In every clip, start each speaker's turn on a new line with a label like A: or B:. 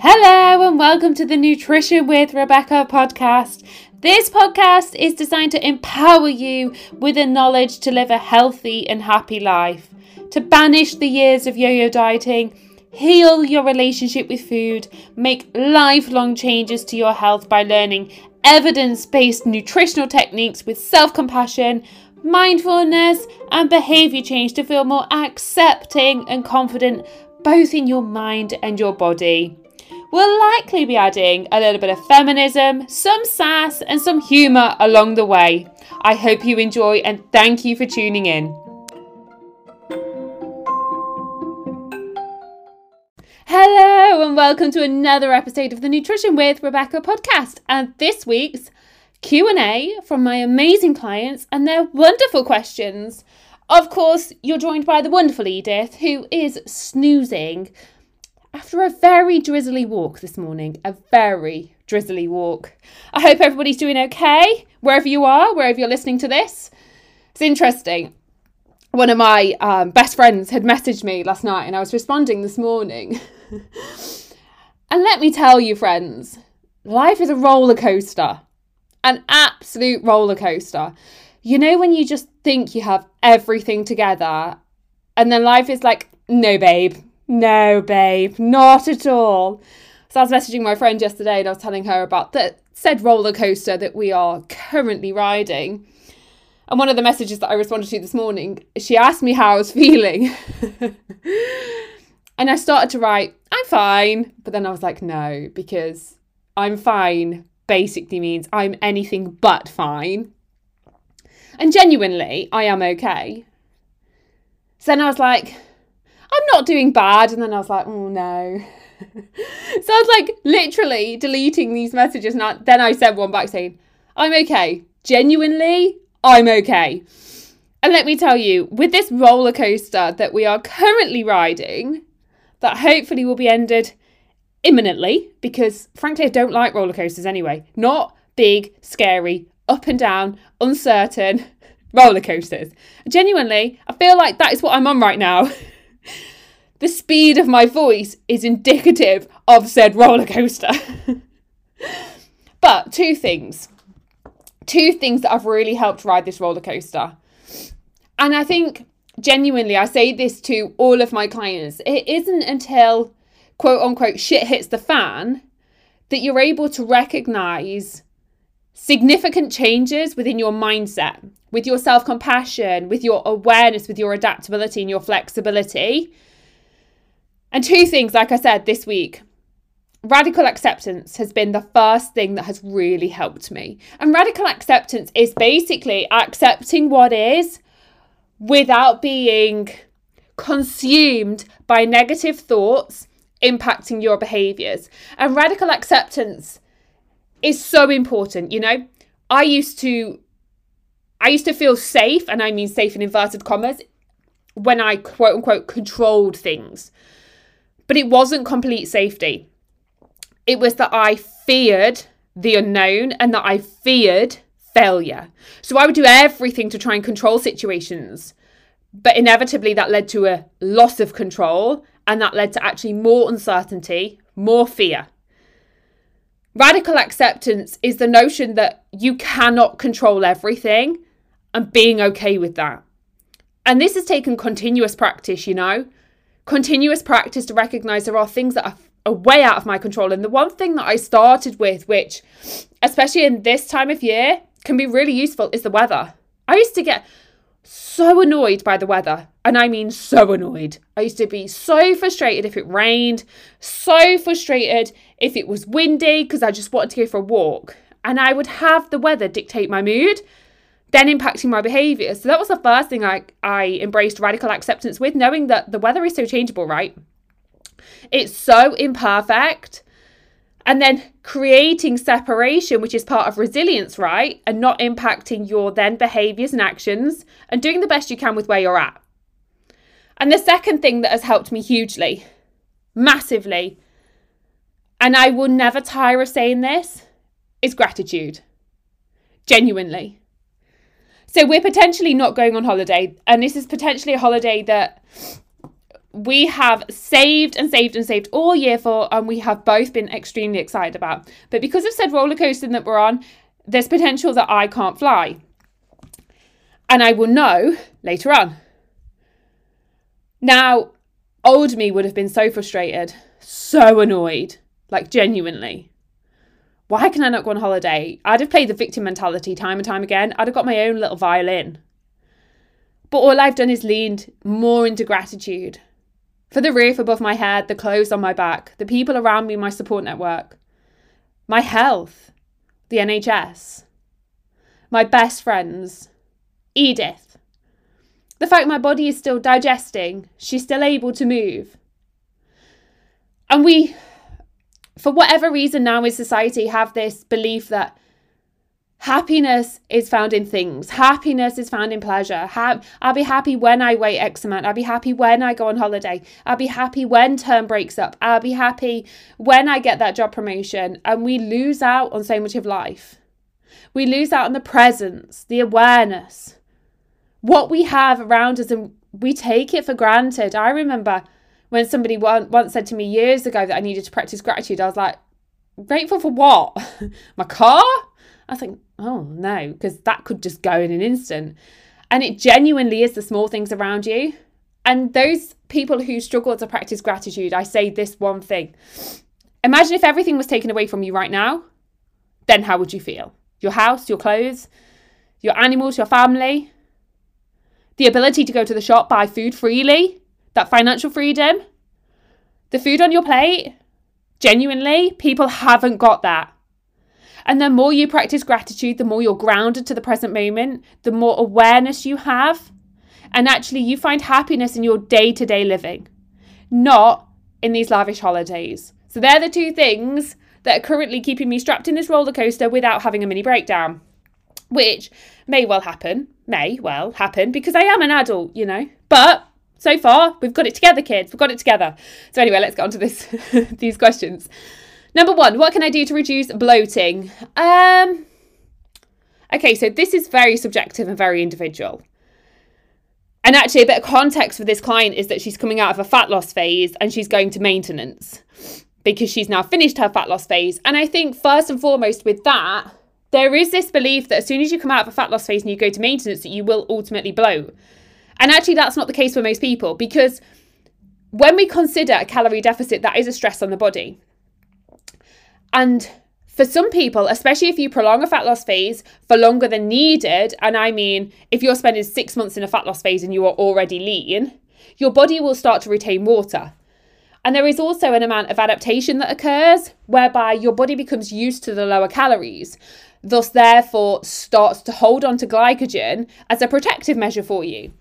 A: Hello, and welcome to the Nutrition with Rebecca podcast. This podcast is designed to empower you with the knowledge to live a healthy and happy life, to banish the years of yo yo dieting, heal your relationship with food, make lifelong changes to your health by learning evidence based nutritional techniques with self compassion, mindfulness, and behavior change to feel more accepting and confident both in your mind and your body. We'll likely be adding a little bit of feminism, some sass, and some humour along the way. I hope you enjoy and thank you for tuning in. Hello, and welcome to another episode of the Nutrition with Rebecca podcast. And this week's Q&A from my amazing clients and their wonderful questions. Of course, you're joined by the wonderful Edith, who is snoozing after a very drizzly walk this morning, a very drizzly walk. I hope everybody's doing okay, wherever you are, wherever you're listening to this. It's interesting. One of my um, best friends had messaged me last night, and I was responding this morning. and let me tell you, friends, life is a roller coaster, an absolute roller coaster. You know, when you just think you have everything together, and then life is like, no, babe, no, babe, not at all. So I was messaging my friend yesterday and I was telling her about the said roller coaster that we are currently riding. And one of the messages that I responded to this morning, she asked me how I was feeling. and I started to write, I'm fine. But then I was like, no, because I'm fine basically means I'm anything but fine. And genuinely, I am okay. So then I was like, I'm not doing bad. And then I was like, oh no. so I was like literally deleting these messages. And I, then I sent one back saying, I'm okay. Genuinely, I'm okay. And let me tell you, with this roller coaster that we are currently riding, that hopefully will be ended imminently, because frankly, I don't like roller coasters anyway. Not big, scary, up and down, uncertain roller coasters. Genuinely, I feel like that is what I'm on right now. the speed of my voice is indicative of said roller coaster. but two things. Two things that have really helped ride this roller coaster. And I think genuinely, I say this to all of my clients it isn't until quote unquote shit hits the fan that you're able to recognize significant changes within your mindset, with your self compassion, with your awareness, with your adaptability and your flexibility. And two things, like I said this week, radical acceptance has been the first thing that has really helped me. And radical acceptance is basically accepting what is without being consumed by negative thoughts impacting your behaviors. And radical acceptance is so important. You know, I used to, I used to feel safe, and I mean safe in inverted commas, when I quote unquote controlled things. But it wasn't complete safety. It was that I feared the unknown and that I feared failure. So I would do everything to try and control situations. But inevitably, that led to a loss of control and that led to actually more uncertainty, more fear. Radical acceptance is the notion that you cannot control everything and being okay with that. And this has taken continuous practice, you know, continuous practice to recognize there are things that are, are way out of my control. And the one thing that I started with, which, especially in this time of year, can be really useful, is the weather. I used to get so annoyed by the weather. And I mean so annoyed. I used to be so frustrated if it rained, so frustrated if it was windy because I just wanted to go for a walk. And I would have the weather dictate my mood, then impacting my behaviour. So that was the first thing I, I embraced radical acceptance with, knowing that the weather is so changeable, right? It's so imperfect and then creating separation, which is part of resilience, right? And not impacting your then behaviors and actions and doing the best you can with where you're at. And the second thing that has helped me hugely, massively, and I will never tire of saying this, is gratitude. Genuinely. So we're potentially not going on holiday, and this is potentially a holiday that we have saved and saved and saved all year for, and we have both been extremely excited about. But because of said roller coaster that we're on, there's potential that I can't fly. And I will know later on. Now, old me would have been so frustrated, so annoyed, like genuinely. Why can I not go on holiday? I'd have played the victim mentality time and time again. I'd have got my own little violin. But all I've done is leaned more into gratitude for the roof above my head, the clothes on my back, the people around me, my support network, my health, the NHS, my best friends, Edith. The fact my body is still digesting, she's still able to move. And we, for whatever reason now in society, have this belief that Happiness is found in things. Happiness is found in pleasure. Ha- I'll be happy when I wait X amount. I'll be happy when I go on holiday. I'll be happy when term breaks up. I'll be happy when I get that job promotion. And we lose out on so much of life. We lose out on the presence, the awareness, what we have around us, and we take it for granted. I remember when somebody once said to me years ago that I needed to practice gratitude, I was like, grateful for what? My car? I think, oh no, because that could just go in an instant. And it genuinely is the small things around you. And those people who struggle to practice gratitude, I say this one thing. Imagine if everything was taken away from you right now, then how would you feel? Your house, your clothes, your animals, your family, the ability to go to the shop, buy food freely, that financial freedom, the food on your plate. Genuinely, people haven't got that. And the more you practice gratitude, the more you're grounded to the present moment, the more awareness you have. And actually, you find happiness in your day to day living, not in these lavish holidays. So, they're the two things that are currently keeping me strapped in this roller coaster without having a mini breakdown, which may well happen, may well happen because I am an adult, you know. But so far, we've got it together, kids. We've got it together. So, anyway, let's get on to this, these questions. Number one, what can I do to reduce bloating? Um, okay, so this is very subjective and very individual. And actually, a bit of context for this client is that she's coming out of a fat loss phase and she's going to maintenance because she's now finished her fat loss phase. And I think, first and foremost, with that, there is this belief that as soon as you come out of a fat loss phase and you go to maintenance, that you will ultimately bloat. And actually, that's not the case for most people because when we consider a calorie deficit, that is a stress on the body. And for some people, especially if you prolong a fat loss phase for longer than needed, and I mean, if you're spending six months in a fat loss phase and you are already lean, your body will start to retain water. And there is also an amount of adaptation that occurs whereby your body becomes used to the lower calories, thus, therefore, starts to hold on to glycogen as a protective measure for you.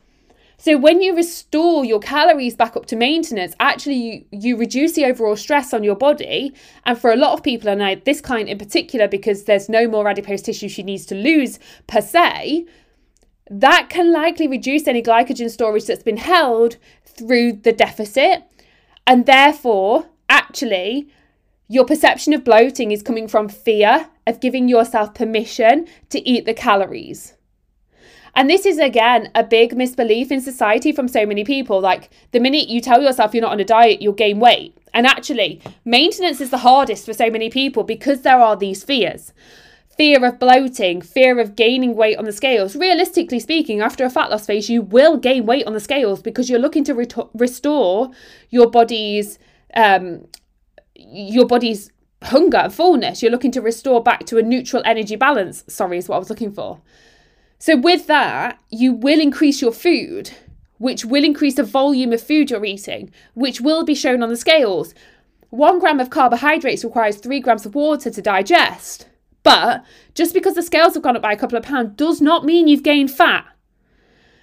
A: So when you restore your calories back up to maintenance, actually you, you reduce the overall stress on your body. And for a lot of people, and I, this client in particular, because there's no more adipose tissue she needs to lose per se, that can likely reduce any glycogen storage that's been held through the deficit. And therefore, actually, your perception of bloating is coming from fear of giving yourself permission to eat the calories. And this is again a big misbelief in society from so many people. Like the minute you tell yourself you're not on a diet, you'll gain weight. And actually, maintenance is the hardest for so many people because there are these fears fear of bloating, fear of gaining weight on the scales. Realistically speaking, after a fat loss phase, you will gain weight on the scales because you're looking to re- restore your body's um, your body's hunger and fullness. You're looking to restore back to a neutral energy balance. Sorry, is what I was looking for. So, with that, you will increase your food, which will increase the volume of food you're eating, which will be shown on the scales. One gram of carbohydrates requires three grams of water to digest. But just because the scales have gone up by a couple of pounds does not mean you've gained fat.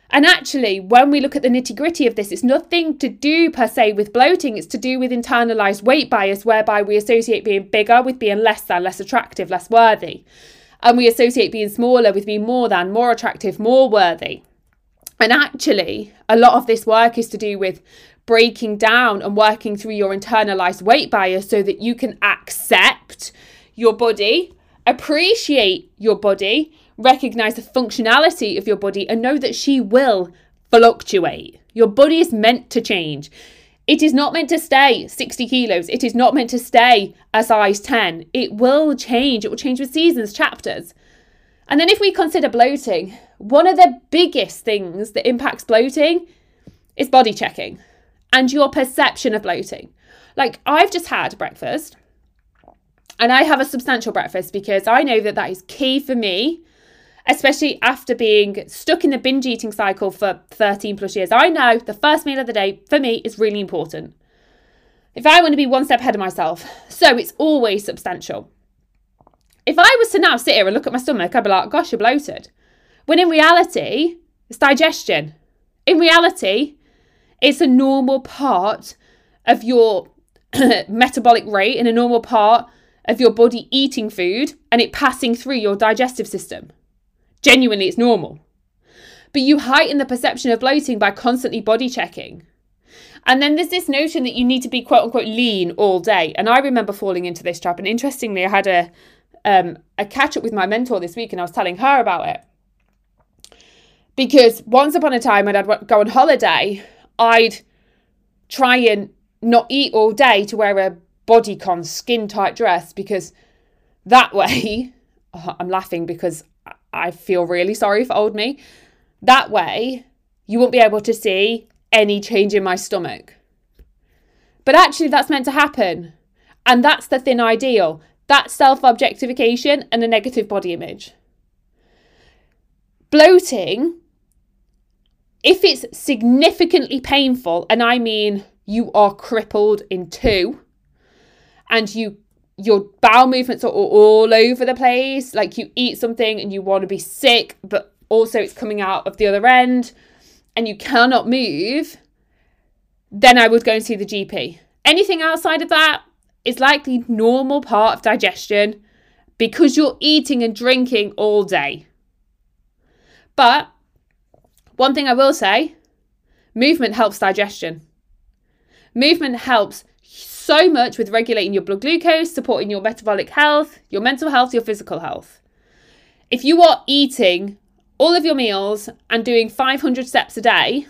A: And actually, when we look at the nitty gritty of this, it's nothing to do per se with bloating, it's to do with internalized weight bias, whereby we associate being bigger with being less than, less attractive, less worthy. And we associate being smaller with being more than, more attractive, more worthy. And actually, a lot of this work is to do with breaking down and working through your internalized weight bias so that you can accept your body, appreciate your body, recognize the functionality of your body, and know that she will fluctuate. Your body is meant to change. It is not meant to stay 60 kilos. It is not meant to stay a size 10. It will change. It will change with seasons, chapters. And then if we consider bloating, one of the biggest things that impacts bloating is body checking and your perception of bloating. Like I've just had breakfast and I have a substantial breakfast because I know that that is key for me especially after being stuck in the binge eating cycle for 13 plus years. I know the first meal of the day for me is really important. If I want to be one step ahead of myself, so it's always substantial. If I was to now sit here and look at my stomach, I'd be like, gosh, you're bloated. When in reality, it's digestion. In reality, it's a normal part of your metabolic rate and a normal part of your body eating food and it passing through your digestive system. Genuinely, it's normal. But you heighten the perception of bloating by constantly body checking. And then there's this notion that you need to be quote unquote lean all day. And I remember falling into this trap. And interestingly, I had a um, a catch up with my mentor this week and I was telling her about it. Because once upon a time when I'd go on holiday, I'd try and not eat all day to wear a bodycon skin tight dress because that way, I'm laughing because I feel really sorry for old me. That way, you won't be able to see any change in my stomach. But actually, that's meant to happen. And that's the thin ideal. That's self objectification and a negative body image. Bloating, if it's significantly painful, and I mean you are crippled in two, and you your bowel movements are all over the place. Like you eat something and you want to be sick, but also it's coming out of the other end and you cannot move, then I would go and see the GP. Anything outside of that is likely normal part of digestion because you're eating and drinking all day. But one thing I will say movement helps digestion. Movement helps so much with regulating your blood glucose, supporting your metabolic health, your mental health, your physical health. If you are eating all of your meals and doing 500 steps a day,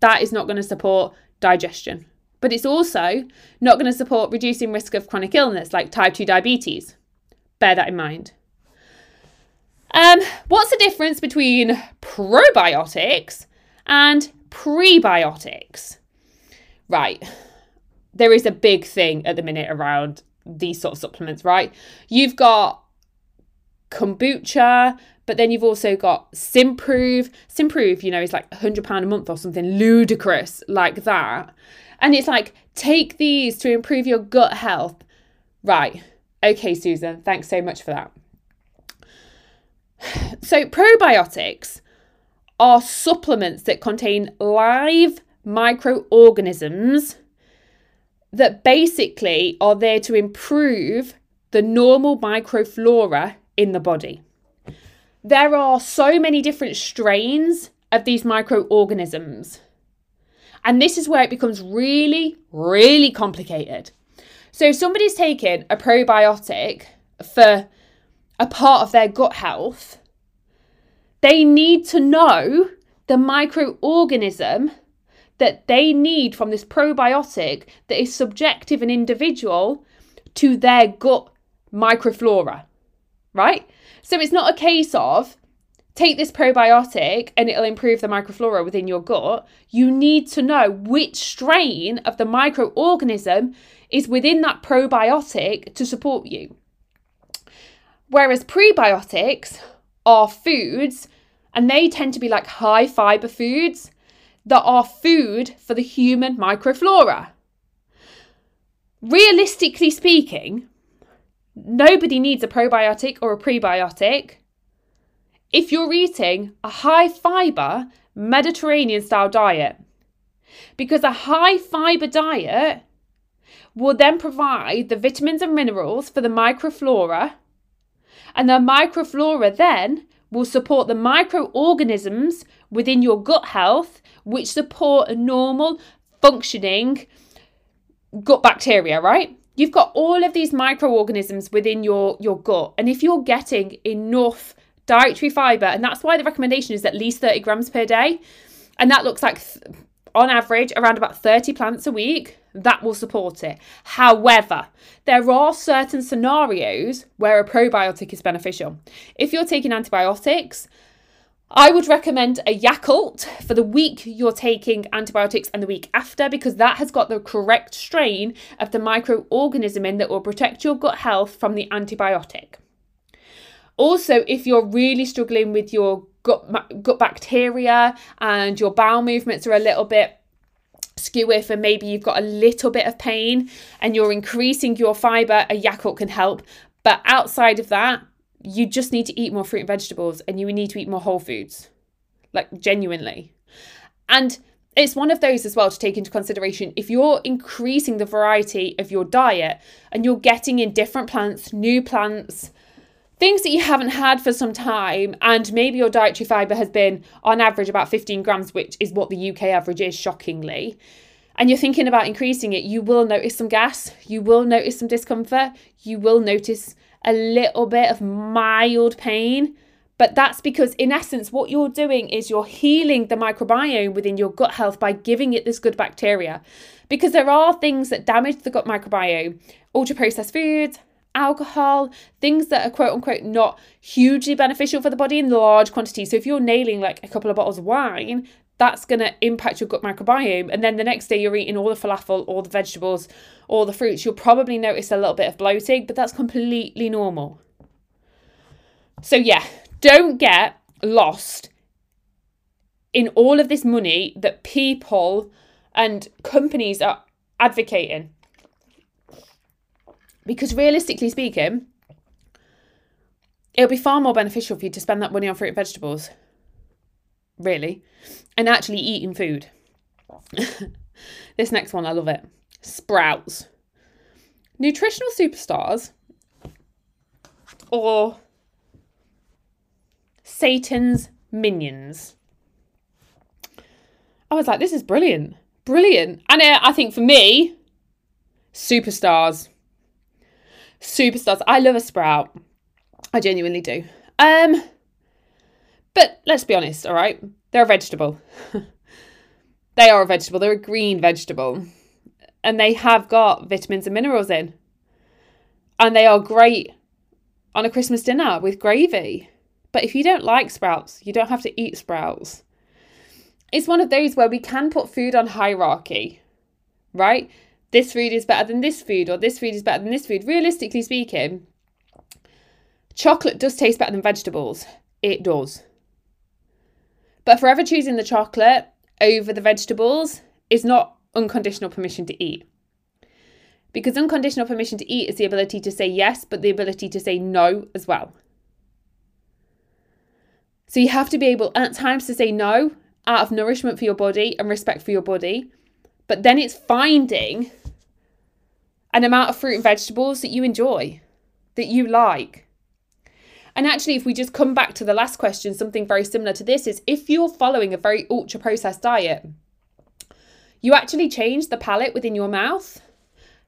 A: that is not going to support digestion. But it's also not going to support reducing risk of chronic illness like type 2 diabetes. Bear that in mind. Um, what's the difference between probiotics and prebiotics? Right there is a big thing at the minute around these sort of supplements, right? You've got kombucha, but then you've also got Symprove. Symprove, you know, is like £100 a month or something ludicrous like that. And it's like, take these to improve your gut health. Right. Okay, Susan, thanks so much for that. So, probiotics are supplements that contain live microorganisms that basically are there to improve the normal microflora in the body. There are so many different strains of these microorganisms. And this is where it becomes really, really complicated. So, if somebody's taking a probiotic for a part of their gut health, they need to know the microorganism that they need from this probiotic that is subjective and individual to their gut microflora, right? So it's not a case of take this probiotic and it'll improve the microflora within your gut. You need to know which strain of the microorganism is within that probiotic to support you. Whereas prebiotics are foods and they tend to be like high fiber foods that are food for the human microflora. Realistically speaking, nobody needs a probiotic or a prebiotic if you're eating a high fiber Mediterranean style diet. Because a high fiber diet will then provide the vitamins and minerals for the microflora, and the microflora then will support the microorganisms within your gut health, which support a normal functioning gut bacteria, right? You've got all of these microorganisms within your, your gut. And if you're getting enough dietary fiber, and that's why the recommendation is at least 30 grams per day, and that looks like th- on average around about 30 plants a week, that will support it. However, there are certain scenarios where a probiotic is beneficial. If you're taking antibiotics, I would recommend a Yakult for the week you're taking antibiotics and the week after because that has got the correct strain of the microorganism in that will protect your gut health from the antibiotic. Also, if you're really struggling with your gut, gut bacteria and your bowel movements are a little bit skew and maybe you've got a little bit of pain and you're increasing your fiber, a Yakult can help. But outside of that, you just need to eat more fruit and vegetables and you need to eat more whole foods, like genuinely. And it's one of those as well to take into consideration. If you're increasing the variety of your diet and you're getting in different plants, new plants, things that you haven't had for some time, and maybe your dietary fiber has been on average about 15 grams, which is what the UK average is, shockingly, and you're thinking about increasing it, you will notice some gas, you will notice some discomfort, you will notice a little bit of mild pain. But that's because, in essence, what you're doing is you're healing the microbiome within your gut health by giving it this good bacteria. Because there are things that damage the gut microbiome ultra processed foods, alcohol, things that are quote unquote not hugely beneficial for the body in large quantities. So if you're nailing like a couple of bottles of wine, that's going to impact your gut microbiome. And then the next day you're eating all the falafel, all the vegetables, all the fruits. You'll probably notice a little bit of bloating, but that's completely normal. So yeah, don't get lost in all of this money that people and companies are advocating. Because realistically speaking, it'll be far more beneficial for you to spend that money on fruit and vegetables. Really. And actually eating food. this next one, I love it. Sprouts. Nutritional superstars or Satan's minions. I was like, this is brilliant. Brilliant. And uh, I think for me, superstars superstars. I love a sprout. I genuinely do. Um, but let's be honest, all right? They're a vegetable. they are a vegetable. They're a green vegetable. And they have got vitamins and minerals in. And they are great on a Christmas dinner with gravy. But if you don't like sprouts, you don't have to eat sprouts. It's one of those where we can put food on hierarchy, right? this food is better than this food or this food is better than this food. Realistically speaking, chocolate does taste better than vegetables. It does. But forever choosing the chocolate over the vegetables is not unconditional permission to eat. Because unconditional permission to eat is the ability to say yes, but the ability to say no as well. So you have to be able at times to say no out of nourishment for your body and respect for your body. But then it's finding an amount of fruit and vegetables that you enjoy, that you like. And actually, if we just come back to the last question, something very similar to this is if you're following a very ultra processed diet, you actually change the palate within your mouth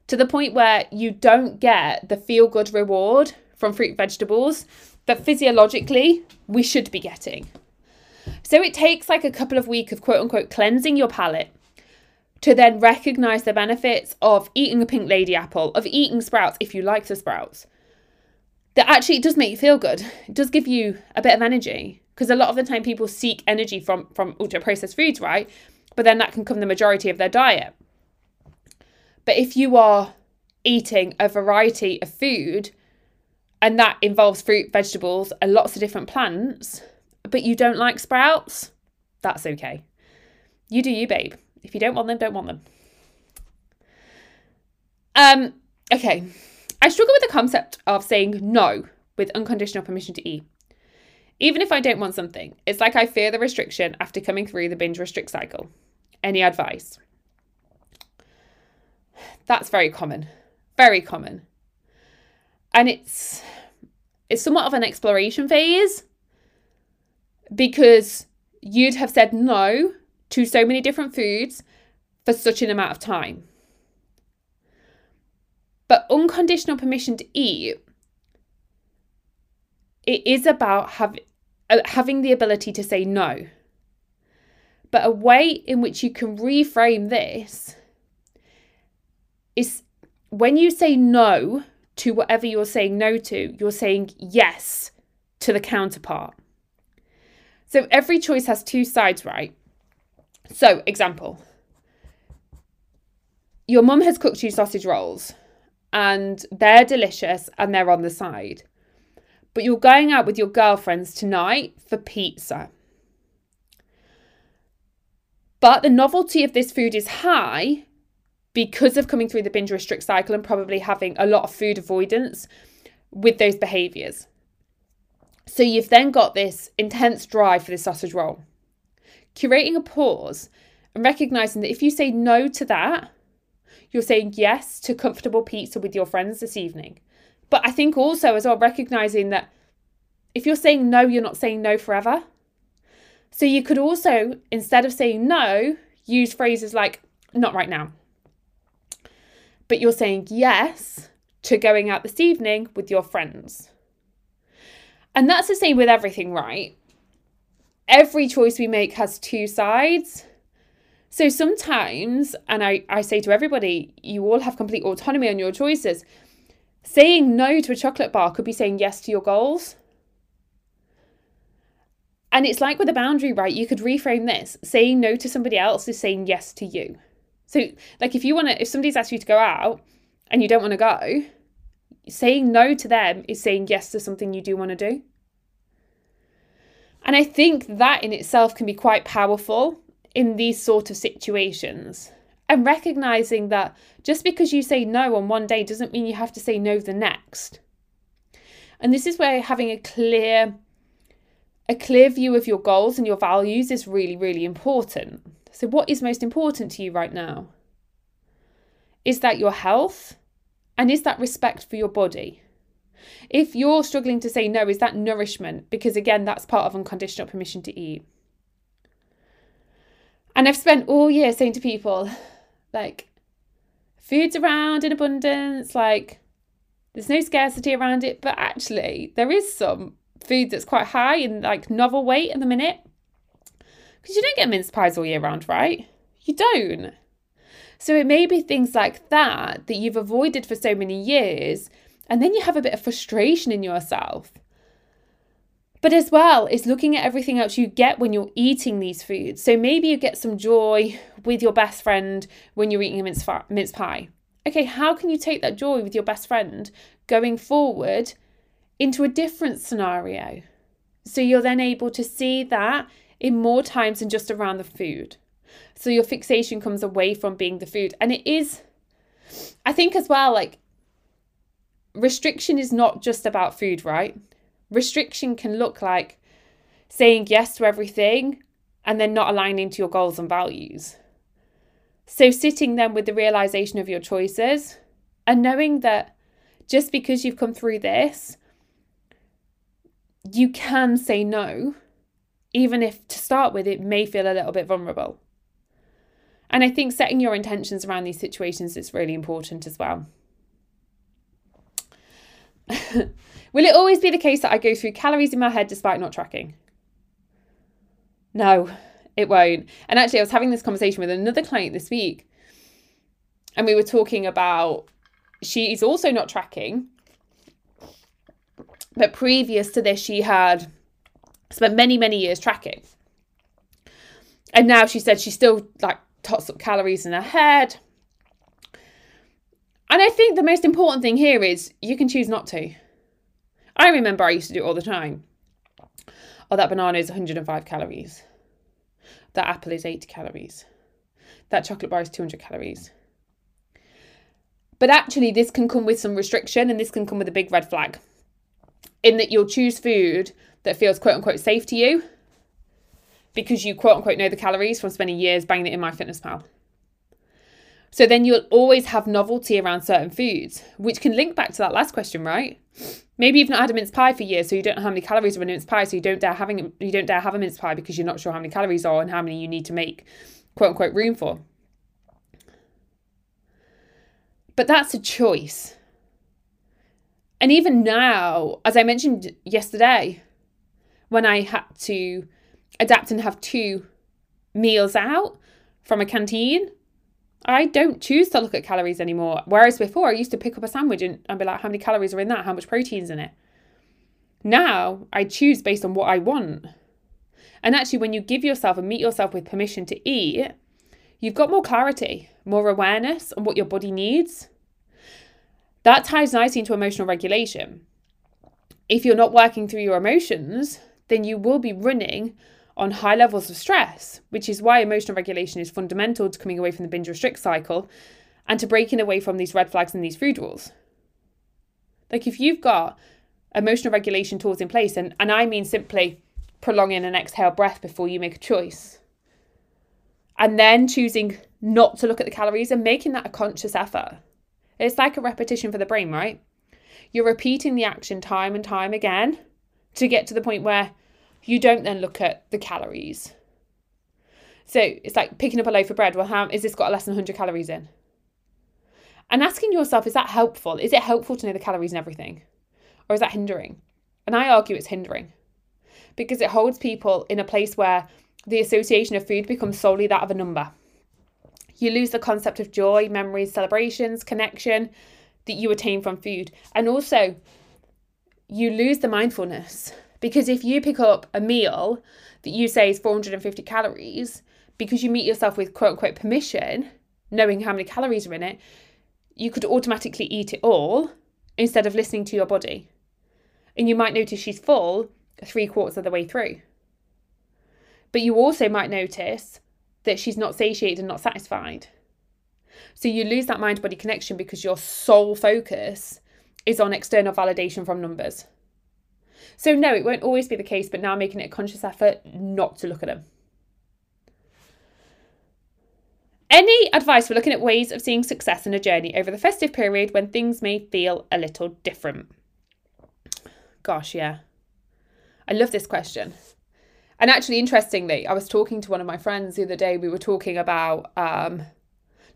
A: to the point where you don't get the feel good reward from fruit and vegetables that physiologically we should be getting. So it takes like a couple of weeks of quote unquote cleansing your palate to then recognize the benefits of eating a pink lady apple, of eating sprouts if you like the sprouts. That actually it does make you feel good. It does give you a bit of energy because a lot of the time people seek energy from from ultra processed foods, right? But then that can come the majority of their diet. But if you are eating a variety of food and that involves fruit, vegetables, and lots of different plants, but you don't like sprouts, that's okay. You do you, babe. If you don't want them, don't want them. Um, okay. I struggle with the concept of saying no with unconditional permission to eat. Even if I don't want something, it's like I fear the restriction after coming through the binge restrict cycle. Any advice? That's very common. Very common. And it's it's somewhat of an exploration phase because you'd have said no to so many different foods for such an amount of time. But unconditional permission to eat, it is about have, uh, having the ability to say no. But a way in which you can reframe this is when you say no to whatever you're saying no to, you're saying yes to the counterpart. So every choice has two sides, right? So, example your mum has cooked you sausage rolls and they're delicious and they're on the side. But you're going out with your girlfriends tonight for pizza. But the novelty of this food is high because of coming through the binge restrict cycle and probably having a lot of food avoidance with those behaviors. So you've then got this intense drive for the sausage roll. Curating a pause and recognizing that if you say no to that, you're saying yes to comfortable pizza with your friends this evening. But I think also as well recognizing that if you're saying no, you're not saying no forever. So you could also, instead of saying no, use phrases like, not right now. But you're saying yes to going out this evening with your friends. And that's the same with everything, right? Every choice we make has two sides. So sometimes, and I, I say to everybody, you all have complete autonomy on your choices. Saying no to a chocolate bar could be saying yes to your goals. And it's like with a boundary, right? You could reframe this. Saying no to somebody else is saying yes to you. So, like, if you want to, if somebody's asked you to go out and you don't want to go, saying no to them is saying yes to something you do want to do. And I think that in itself can be quite powerful in these sort of situations. And recognizing that just because you say no on one day doesn't mean you have to say no the next. And this is where having a clear a clear view of your goals and your values is really, really important. So, what is most important to you right now? Is that your health? And is that respect for your body? If you're struggling to say no, is that nourishment? Because again, that's part of unconditional permission to eat. And I've spent all year saying to people, like, food's around in abundance, like, there's no scarcity around it, but actually, there is some food that's quite high in like novel weight at the minute. Because you don't get mince pies all year round, right? You don't. So it may be things like that that you've avoided for so many years, and then you have a bit of frustration in yourself. But as well, it's looking at everything else you get when you're eating these foods. So maybe you get some joy with your best friend when you're eating a mince, mince pie. Okay, how can you take that joy with your best friend going forward into a different scenario. So you're then able to see that in more times than just around the food. So your fixation comes away from being the food. And it is, I think as well, like restriction is not just about food, right? Restriction can look like saying yes to everything and then not aligning to your goals and values. So sitting then with the realization of your choices and knowing that just because you've come through this you can say no, even if to start with it may feel a little bit vulnerable. And I think setting your intentions around these situations is really important as well. Will it always be the case that I go through calories in my head despite not tracking? No, it won't. And actually, I was having this conversation with another client this week, and we were talking about she is also not tracking, but previous to this, she had spent many, many years tracking. And now she said she still like tots up calories in her head. And I think the most important thing here is you can choose not to. I remember I used to do it all the time. Oh, that banana is 105 calories. That apple is 80 calories. That chocolate bar is 200 calories. But actually, this can come with some restriction and this can come with a big red flag in that you'll choose food that feels quote unquote safe to you because you quote unquote know the calories from spending years banging it in MyFitnessPal. So then you'll always have novelty around certain foods, which can link back to that last question, right? Maybe you've not had a mince pie for years, so you don't know how many calories are in a mince pie, so you don't dare having you don't dare have a mince pie because you're not sure how many calories are and how many you need to make quote unquote room for. But that's a choice. And even now, as I mentioned yesterday, when I had to adapt and have two meals out from a canteen, I don't choose to look at calories anymore. Whereas before, I used to pick up a sandwich and I'd be like, how many calories are in that? How much protein's in it? Now I choose based on what I want. And actually, when you give yourself and meet yourself with permission to eat, you've got more clarity, more awareness on what your body needs. That ties nicely into emotional regulation. If you're not working through your emotions, then you will be running on high levels of stress, which is why emotional regulation is fundamental to coming away from the binge restrict cycle and to breaking away from these red flags and these food rules. Like if you've got emotional regulation tools in place, and, and I mean simply prolonging an exhale breath before you make a choice, and then choosing not to look at the calories and making that a conscious effort. It's like a repetition for the brain, right? You're repeating the action time and time again to get to the point where you don't then look at the calories. So it's like picking up a loaf of bread. Well, how is this got less than 100 calories in? And asking yourself, is that helpful? Is it helpful to know the calories and everything? Or is that hindering? And I argue it's hindering because it holds people in a place where the association of food becomes solely that of a number. You lose the concept of joy, memories, celebrations, connection that you attain from food. And also, you lose the mindfulness because if you pick up a meal that you say is 450 calories, because you meet yourself with quote unquote permission, knowing how many calories are in it, you could automatically eat it all instead of listening to your body. And you might notice she's full three quarters of the way through. But you also might notice that she's not satiated and not satisfied. So you lose that mind body connection because your sole focus is on external validation from numbers. So, no, it won't always be the case, but now I'm making it a conscious effort not to look at them. Any advice for looking at ways of seeing success in a journey over the festive period when things may feel a little different? Gosh, yeah. I love this question. And actually, interestingly, I was talking to one of my friends the other day. We were talking about um,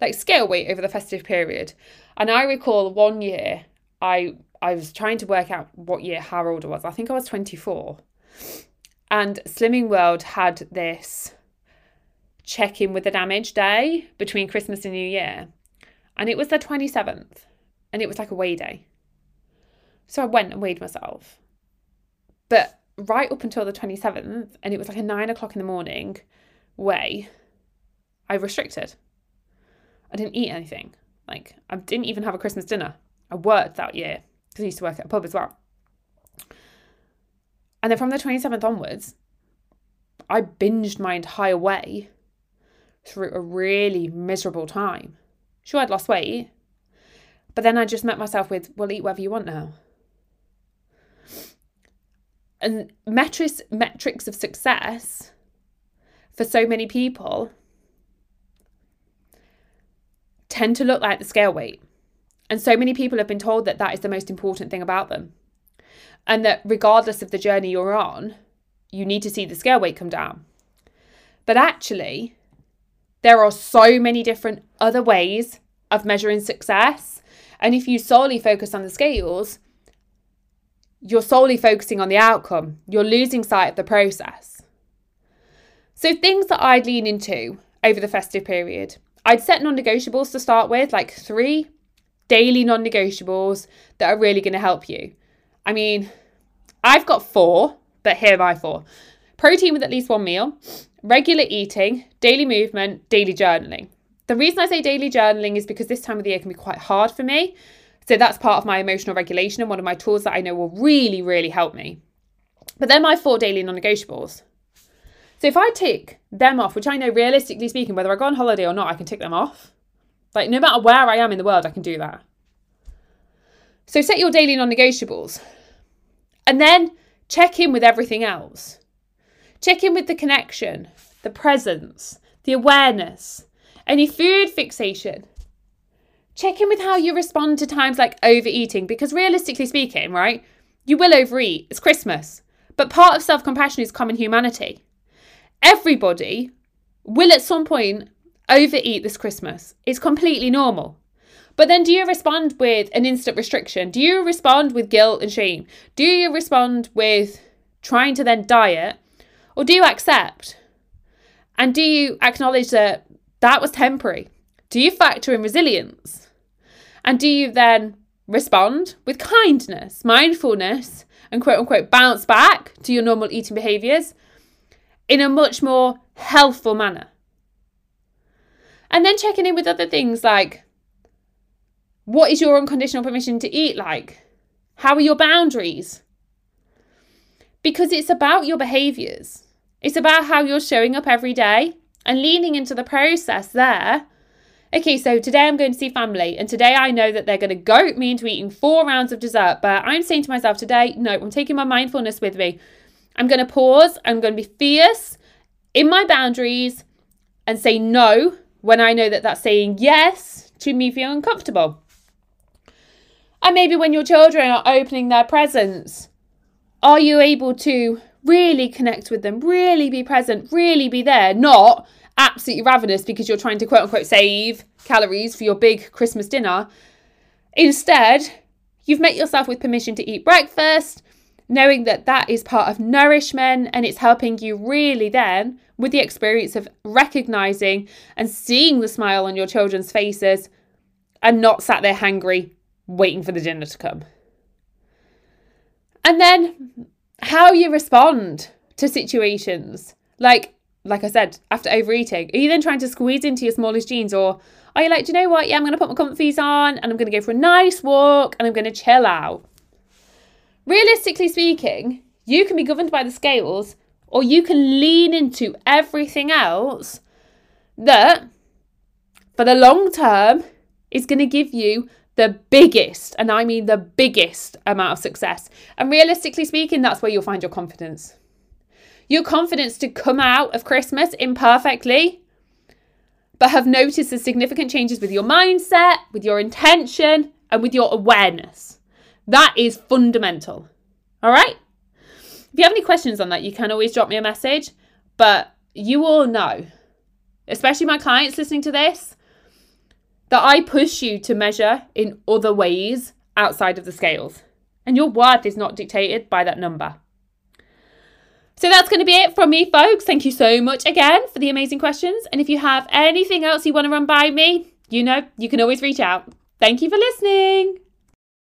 A: like scale weight over the festive period. And I recall one year I I was trying to work out what year how old I was. I think I was 24. And Slimming World had this check in with the damage day between Christmas and New Year. And it was the 27th. And it was like a weigh day. So I went and weighed myself. But right up until the 27th, and it was like a nine o'clock in the morning weigh, I restricted. I didn't eat anything. Like, I didn't even have a Christmas dinner. I worked that year because I used to work at a pub as well. And then from the 27th onwards, I binged my entire way through a really miserable time. Sure, I'd lost weight, but then I just met myself with, well, eat whatever you want now. And metrics, metrics of success for so many people tend to look like the scale weight. And so many people have been told that that is the most important thing about them. And that regardless of the journey you're on, you need to see the scale weight come down. But actually, there are so many different other ways of measuring success. And if you solely focus on the scales, you're solely focusing on the outcome. You're losing sight of the process. So, things that I'd lean into over the festive period, I'd set non negotiables to start with, like three daily non negotiables that are really going to help you. I mean, I've got four, but here are my four protein with at least one meal, regular eating, daily movement, daily journaling. The reason I say daily journaling is because this time of the year can be quite hard for me. So that's part of my emotional regulation and one of my tools that I know will really, really help me. But they're my four daily non negotiables. So if I tick them off, which I know realistically speaking, whether I go on holiday or not, I can tick them off. Like, no matter where I am in the world, I can do that. So, set your daily non negotiables and then check in with everything else. Check in with the connection, the presence, the awareness, any food fixation. Check in with how you respond to times like overeating, because realistically speaking, right, you will overeat. It's Christmas. But part of self compassion is common humanity. Everybody will at some point overeat this Christmas. It's completely normal. But then do you respond with an instant restriction? Do you respond with guilt and shame? Do you respond with trying to then diet? Or do you accept? And do you acknowledge that that was temporary? Do you factor in resilience? And do you then respond with kindness, mindfulness, and quote unquote bounce back to your normal eating behaviors in a much more healthful manner? And then checking in with other things like what is your unconditional permission to eat like? How are your boundaries? Because it's about your behaviors. It's about how you're showing up every day and leaning into the process there. Okay, so today I'm going to see family, and today I know that they're going to goat me into eating four rounds of dessert. But I'm saying to myself today, no, I'm taking my mindfulness with me. I'm going to pause, I'm going to be fierce in my boundaries and say no when I know that that's saying yes to me feeling comfortable. And maybe when your children are opening their presents, are you able to really connect with them, really be present, really be there, not absolutely ravenous because you're trying to quote unquote save calories for your big Christmas dinner. Instead, you've met yourself with permission to eat breakfast, knowing that that is part of nourishment and it's helping you really then with the experience of recognizing and seeing the smile on your children's faces and not sat there hangry waiting for the dinner to come. And then how you respond to situations. Like like I said, after overeating, are you then trying to squeeze into your smallest jeans or are you like, do you know what? Yeah, I'm going to put my comfies on and I'm going to go for a nice walk and I'm going to chill out. Realistically speaking, you can be governed by the scales or you can lean into everything else that for the long term is going to give you the biggest, and I mean the biggest amount of success. And realistically speaking, that's where you'll find your confidence. Your confidence to come out of Christmas imperfectly, but have noticed the significant changes with your mindset, with your intention, and with your awareness. That is fundamental. All right? If you have any questions on that, you can always drop me a message. But you all know, especially my clients listening to this, that I push you to measure in other ways outside of the scales. And your worth is not dictated by that number. So that's going to be it from me, folks. Thank you so much again for the amazing questions. And if you have anything else you want to run by me, you know, you can always reach out. Thank you for listening.